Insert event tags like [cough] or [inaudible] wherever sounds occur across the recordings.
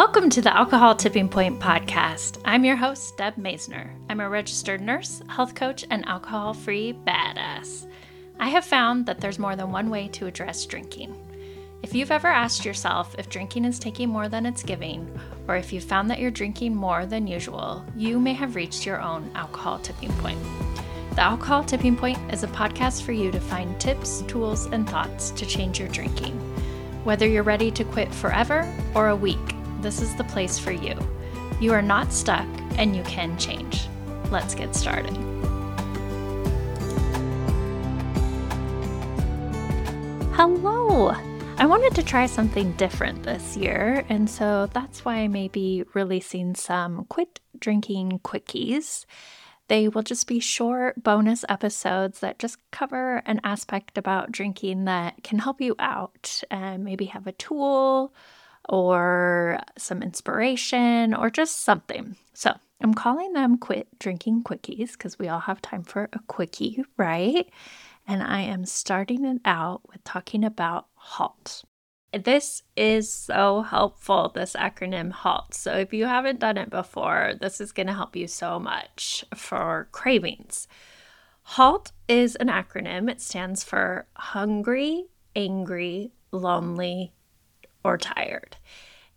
Welcome to the Alcohol Tipping Point podcast. I'm your host, Deb Masner. I'm a registered nurse, health coach, and alcohol free badass. I have found that there's more than one way to address drinking. If you've ever asked yourself if drinking is taking more than it's giving, or if you've found that you're drinking more than usual, you may have reached your own alcohol tipping point. The Alcohol Tipping Point is a podcast for you to find tips, tools, and thoughts to change your drinking. Whether you're ready to quit forever or a week, this is the place for you. You are not stuck and you can change. Let's get started. Hello! I wanted to try something different this year, and so that's why I may be releasing some quit drinking quickies. They will just be short bonus episodes that just cover an aspect about drinking that can help you out and maybe have a tool or some inspiration or just something. So I'm calling them quit drinking quickies because we all have time for a quickie, right? And I am starting it out with talking about HALT. This is so helpful, this acronym HALT. So if you haven't done it before, this is going to help you so much for cravings. HALT is an acronym, it stands for hungry, angry, lonely, or tired.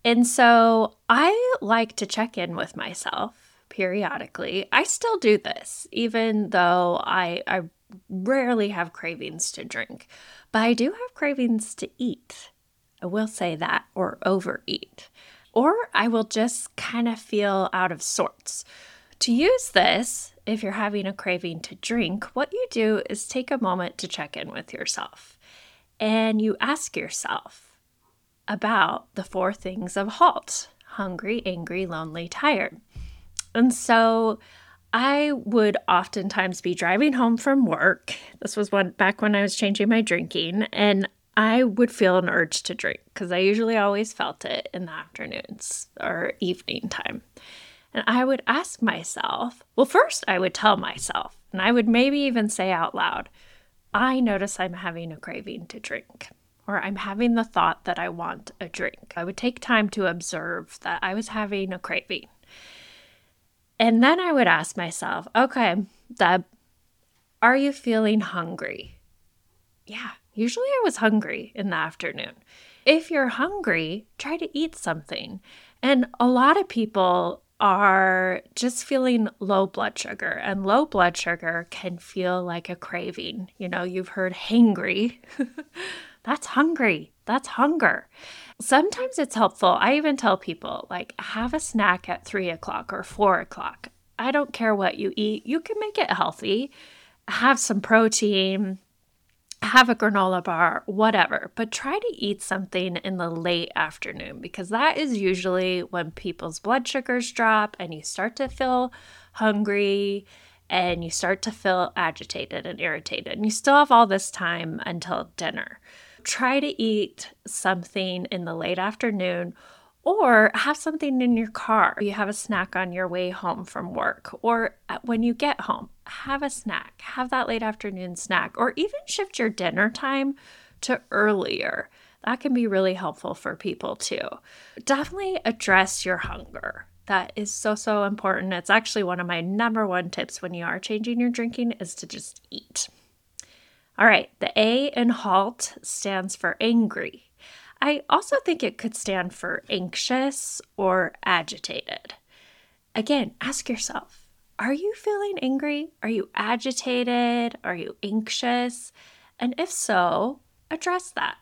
And so I like to check in with myself periodically. I still do this, even though I, I rarely have cravings to drink, but I do have cravings to eat. I will say that, or overeat. Or I will just kind of feel out of sorts. To use this, if you're having a craving to drink, what you do is take a moment to check in with yourself and you ask yourself, about the four things of halt hungry, angry, lonely, tired. And so I would oftentimes be driving home from work. This was one back when I was changing my drinking, and I would feel an urge to drink because I usually always felt it in the afternoons or evening time. And I would ask myself, well, first I would tell myself, and I would maybe even say out loud, I notice I'm having a craving to drink or I'm having the thought that I want a drink. I would take time to observe that I was having a craving. And then I would ask myself, okay, Deb, are you feeling hungry? Yeah, usually I was hungry in the afternoon. If you're hungry, try to eat something. And a lot of people are just feeling low blood sugar, and low blood sugar can feel like a craving. You know, you've heard hangry. [laughs] That's hungry. That's hunger. Sometimes it's helpful. I even tell people, like, have a snack at three o'clock or four o'clock. I don't care what you eat, you can make it healthy. Have some protein, have a granola bar, whatever, but try to eat something in the late afternoon because that is usually when people's blood sugars drop and you start to feel hungry and you start to feel agitated and irritated. And you still have all this time until dinner try to eat something in the late afternoon or have something in your car. You have a snack on your way home from work, or uh, when you get home, have a snack. Have that late afternoon snack, or even shift your dinner time to earlier. That can be really helpful for people too. Definitely address your hunger. That is so, so important. It's actually one of my number one tips when you are changing your drinking is to just eat. All right, the A in HALT stands for angry. I also think it could stand for anxious or agitated. Again, ask yourself are you feeling angry? Are you agitated? Are you anxious? And if so, address that.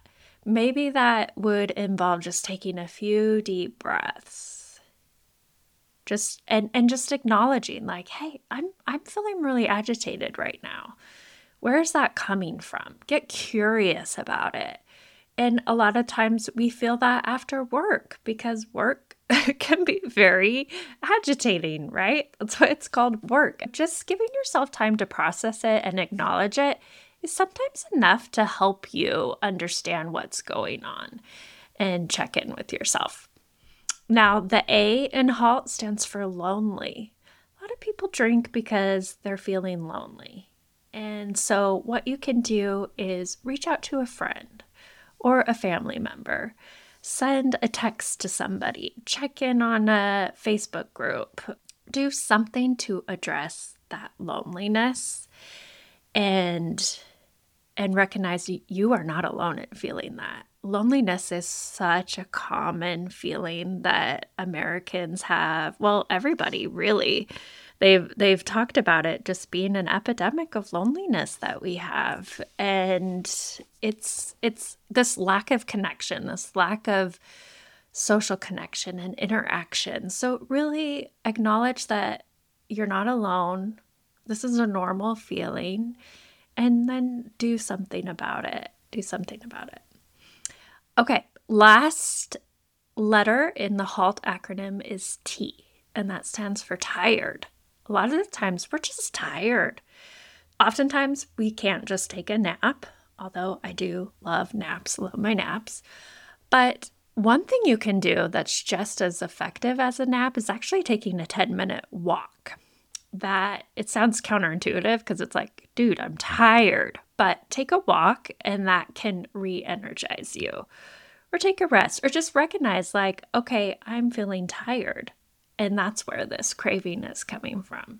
Maybe that would involve just taking a few deep breaths. Just and and just acknowledging like, "Hey, I'm I'm feeling really agitated right now." Where is that coming from? Get curious about it. And a lot of times we feel that after work because work [laughs] can be very agitating, right? That's why it's called work. Just giving yourself time to process it and acknowledge it is sometimes enough to help you understand what's going on and check in with yourself. Now, the A in HALT stands for lonely. A lot of people drink because they're feeling lonely. And so, what you can do is reach out to a friend or a family member. Send a text to somebody, check in on a Facebook group, do something to address that loneliness and and recognize you are not alone in feeling that. Loneliness is such a common feeling that Americans have. Well, everybody really. They've they've talked about it just being an epidemic of loneliness that we have. And it's it's this lack of connection, this lack of social connection and interaction. So really acknowledge that you're not alone. This is a normal feeling and then do something about it. Do something about it. Okay, last letter in the HALT acronym is T, and that stands for tired. A lot of the times we're just tired. Oftentimes we can't just take a nap, although I do love naps, love my naps. But one thing you can do that's just as effective as a nap is actually taking a 10 minute walk that it sounds counterintuitive because it's like, dude, I'm tired. But take a walk and that can re energize you. Or take a rest or just recognize, like, okay, I'm feeling tired. And that's where this craving is coming from.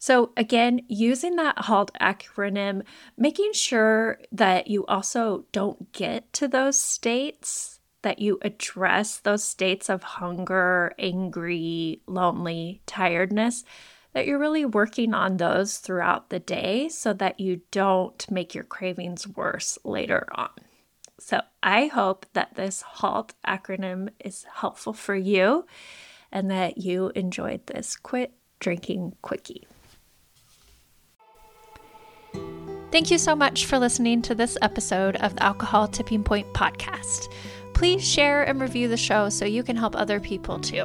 So, again, using that HALT acronym, making sure that you also don't get to those states, that you address those states of hunger, angry, lonely, tiredness that you're really working on those throughout the day so that you don't make your cravings worse later on. So, I hope that this HALT acronym is helpful for you and that you enjoyed this Quit Drinking Quickie. Thank you so much for listening to this episode of the Alcohol Tipping Point podcast. Please share and review the show so you can help other people too.